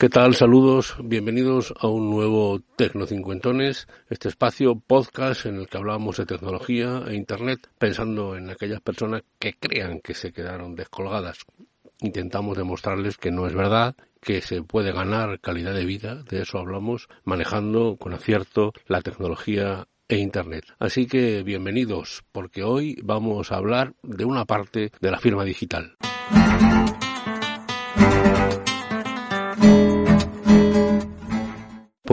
¿Qué tal? Saludos, bienvenidos a un nuevo Tecnocincuentones, este espacio podcast en el que hablamos de tecnología e Internet, pensando en aquellas personas que crean que se quedaron descolgadas. Intentamos demostrarles que no es verdad, que se puede ganar calidad de vida, de eso hablamos, manejando con acierto la tecnología e Internet. Así que bienvenidos, porque hoy vamos a hablar de una parte de la firma digital.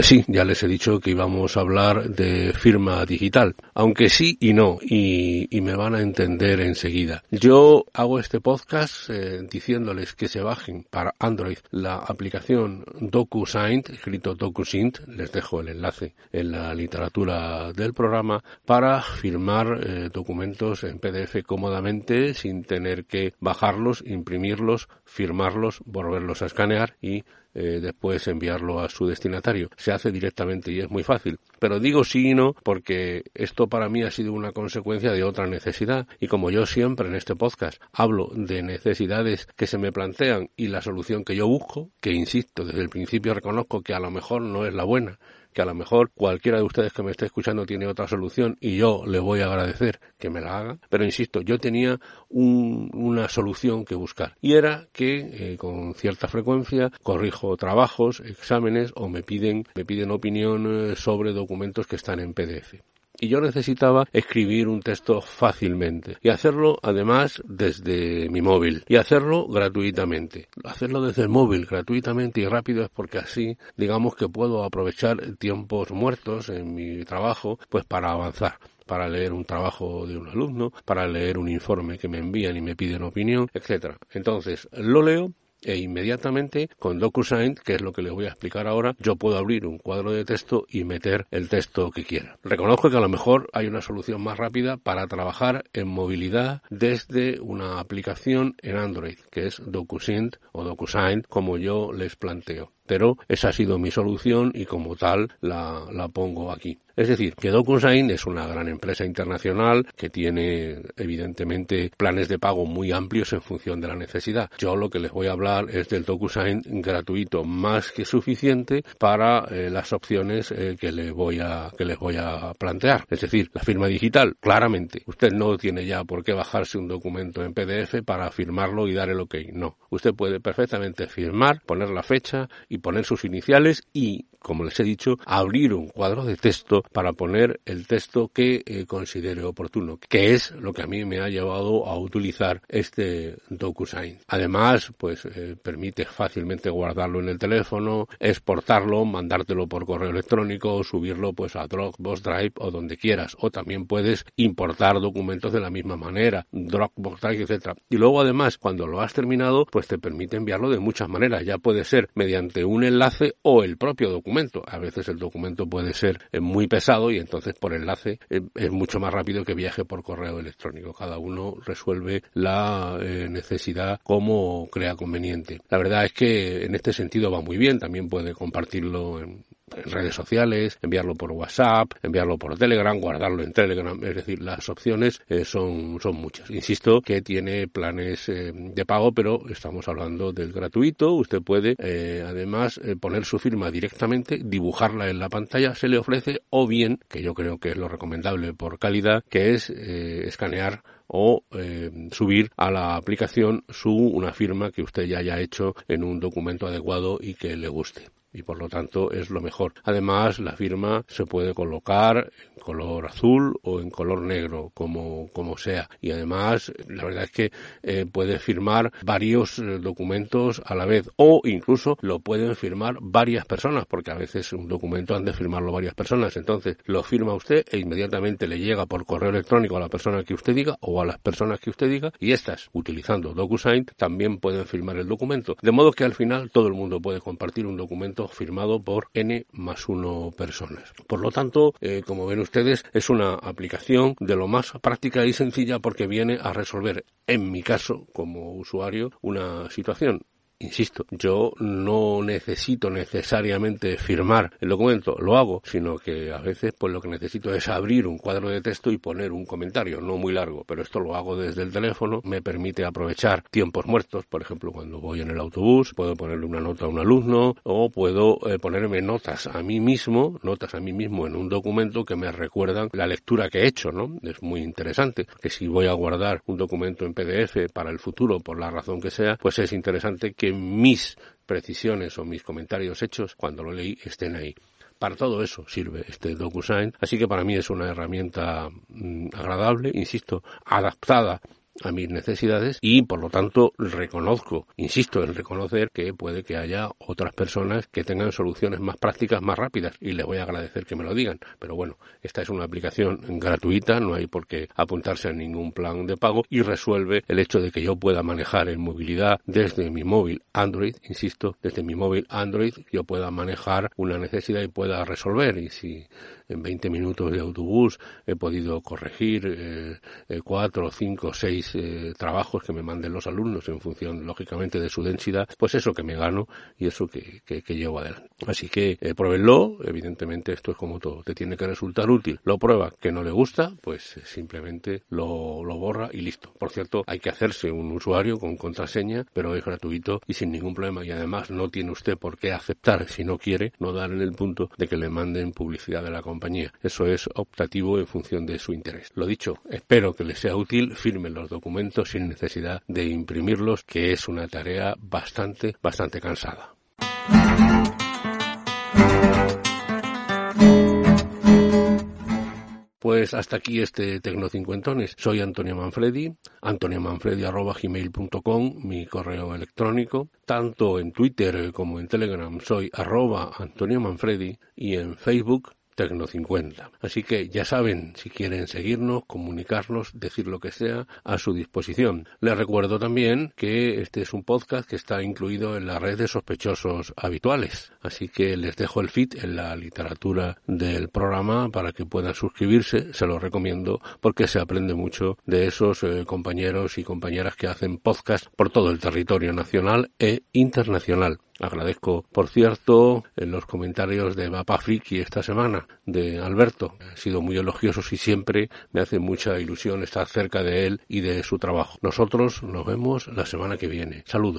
Pues sí, ya les he dicho que íbamos a hablar de firma digital, aunque sí y no, y, me van a entender enseguida. Yo hago este podcast eh, diciéndoles que se bajen para Android la aplicación DocuSign, escrito DocuSign, les dejo el enlace en la literatura del programa, para firmar eh, documentos en PDF cómodamente sin tener que bajarlos, imprimirlos, firmarlos, volverlos a escanear y eh, después enviarlo a su destinatario. Se hace directamente y es muy fácil. Pero digo sí y no porque esto para mí ha sido una consecuencia de otra necesidad y como yo siempre en este podcast hablo de necesidades que se me plantean y la solución que yo busco, que insisto, desde el principio reconozco que a lo mejor no es la buena, que a lo mejor cualquiera de ustedes que me esté escuchando tiene otra solución y yo le voy a agradecer que me la haga, pero insisto, yo tenía una solución que buscar. Y era que eh, con cierta frecuencia corrijo trabajos, exámenes o me piden, me piden opinión sobre documentos que están en PDF y yo necesitaba escribir un texto fácilmente y hacerlo además desde mi móvil y hacerlo gratuitamente. Hacerlo desde el móvil gratuitamente y rápido es porque así digamos que puedo aprovechar tiempos muertos en mi trabajo pues para avanzar para leer un trabajo de un alumno, para leer un informe que me envían y me piden opinión, etcétera. Entonces, lo leo e inmediatamente con DocuSign, que es lo que les voy a explicar ahora, yo puedo abrir un cuadro de texto y meter el texto que quiera. Reconozco que a lo mejor hay una solución más rápida para trabajar en movilidad desde una aplicación en Android, que es DocuSign o DocuSign, como yo les planteo pero esa ha sido mi solución y como tal la, la pongo aquí. Es decir, que DocuSign es una gran empresa internacional que tiene evidentemente planes de pago muy amplios en función de la necesidad. Yo lo que les voy a hablar es del DocuSign gratuito más que suficiente para eh, las opciones eh, que les voy a que les voy a plantear. Es decir, la firma digital, claramente, usted no tiene ya por qué bajarse un documento en PDF para firmarlo y dar el OK. No, usted puede perfectamente firmar, poner la fecha y poner sus iniciales y, como les he dicho, abrir un cuadro de texto para poner el texto que eh, considere oportuno, que es lo que a mí me ha llevado a utilizar este DocuSign. Además, pues eh, permite fácilmente guardarlo en el teléfono, exportarlo, mandártelo por correo electrónico, subirlo pues a Dropbox Drive o donde quieras, o también puedes importar documentos de la misma manera, Dropbox Drive, etcétera. Y luego además, cuando lo has terminado, pues te permite enviarlo de muchas maneras. Ya puede ser mediante un enlace o el propio documento. A veces el documento puede ser eh, muy pesado y entonces por enlace eh, es mucho más rápido que viaje por correo electrónico. Cada uno resuelve la eh, necesidad como crea conveniente. La verdad es que en este sentido va muy bien. También puede compartirlo en en redes sociales, enviarlo por WhatsApp, enviarlo por Telegram, guardarlo en Telegram, es decir, las opciones eh, son, son muchas. Insisto que tiene planes eh, de pago, pero estamos hablando del gratuito. Usted puede eh, además poner su firma directamente, dibujarla en la pantalla, se le ofrece, o bien, que yo creo que es lo recomendable por calidad, que es escanear o eh, subir a la aplicación su una firma que usted ya haya hecho en un documento adecuado y que le guste y por lo tanto es lo mejor. Además, la firma se puede colocar en color azul o en color negro, como, como sea. Y además, la verdad es que eh, puede firmar varios eh, documentos a la vez o incluso lo pueden firmar varias personas, porque a veces un documento han de firmarlo varias personas. Entonces, lo firma usted e inmediatamente le llega por correo electrónico a la persona que usted diga o a las personas que usted diga y estas, utilizando DocuSign, también pueden firmar el documento. De modo que al final todo el mundo puede compartir un documento firmado por n más uno personas. Por lo tanto, eh, como ven ustedes, es una aplicación de lo más práctica y sencilla porque viene a resolver, en mi caso, como usuario, una situación Insisto, yo no necesito necesariamente firmar el documento, lo hago, sino que a veces pues lo que necesito es abrir un cuadro de texto y poner un comentario, no muy largo, pero esto lo hago desde el teléfono, me permite aprovechar tiempos muertos, por ejemplo, cuando voy en el autobús, puedo ponerle una nota a un alumno o puedo eh, ponerme notas a mí mismo, notas a mí mismo en un documento que me recuerdan la lectura que he hecho, ¿no? Es muy interesante, que si voy a guardar un documento en PDF para el futuro, por la razón que sea, pues es interesante que mis precisiones o mis comentarios hechos cuando lo leí estén ahí. Para todo eso sirve este DocuSign, así que para mí es una herramienta mm, agradable, insisto, adaptada a mis necesidades y por lo tanto reconozco, insisto en reconocer que puede que haya otras personas que tengan soluciones más prácticas, más rápidas y les voy a agradecer que me lo digan. Pero bueno, esta es una aplicación gratuita, no hay por qué apuntarse a ningún plan de pago y resuelve el hecho de que yo pueda manejar en movilidad desde mi móvil Android, insisto, desde mi móvil Android yo pueda manejar una necesidad y pueda resolver y si en 20 minutos de autobús he podido corregir eh, eh, cuatro, cinco, seis eh, trabajos que me manden los alumnos en función, lógicamente, de su densidad, pues eso que me gano y eso que, que, llevo adelante. Así que eh, pruébenlo, evidentemente esto es como todo, te tiene que resultar útil. Lo prueba que no le gusta, pues simplemente lo, lo borra y listo. Por cierto, hay que hacerse un usuario con contraseña, pero es gratuito y sin ningún problema. Y además no tiene usted por qué aceptar, si no quiere, no dar en el punto de que le manden publicidad de la compañía eso es optativo en función de su interés. Lo dicho, espero que les sea útil, firmen los documentos sin necesidad de imprimirlos, que es una tarea bastante, bastante cansada. Pues hasta aquí este Tecnocincuentones. Soy Antonio Manfredi, antoniomanfredi.gmail.com, mi correo electrónico. Tanto en Twitter como en Telegram soy arroba Antonio Manfredi y en Facebook Tecno 50. Así que ya saben, si quieren seguirnos, comunicarnos, decir lo que sea, a su disposición. Les recuerdo también que este es un podcast que está incluido en la red de sospechosos habituales. Así que les dejo el feed en la literatura del programa para que puedan suscribirse. Se lo recomiendo porque se aprende mucho de esos eh, compañeros y compañeras que hacen podcast por todo el territorio nacional e internacional. Agradezco, por cierto, en los comentarios de Mapa Friki esta semana, de Alberto. Han sido muy elogiosos y siempre me hace mucha ilusión estar cerca de él y de su trabajo. Nosotros nos vemos la semana que viene. Saludos.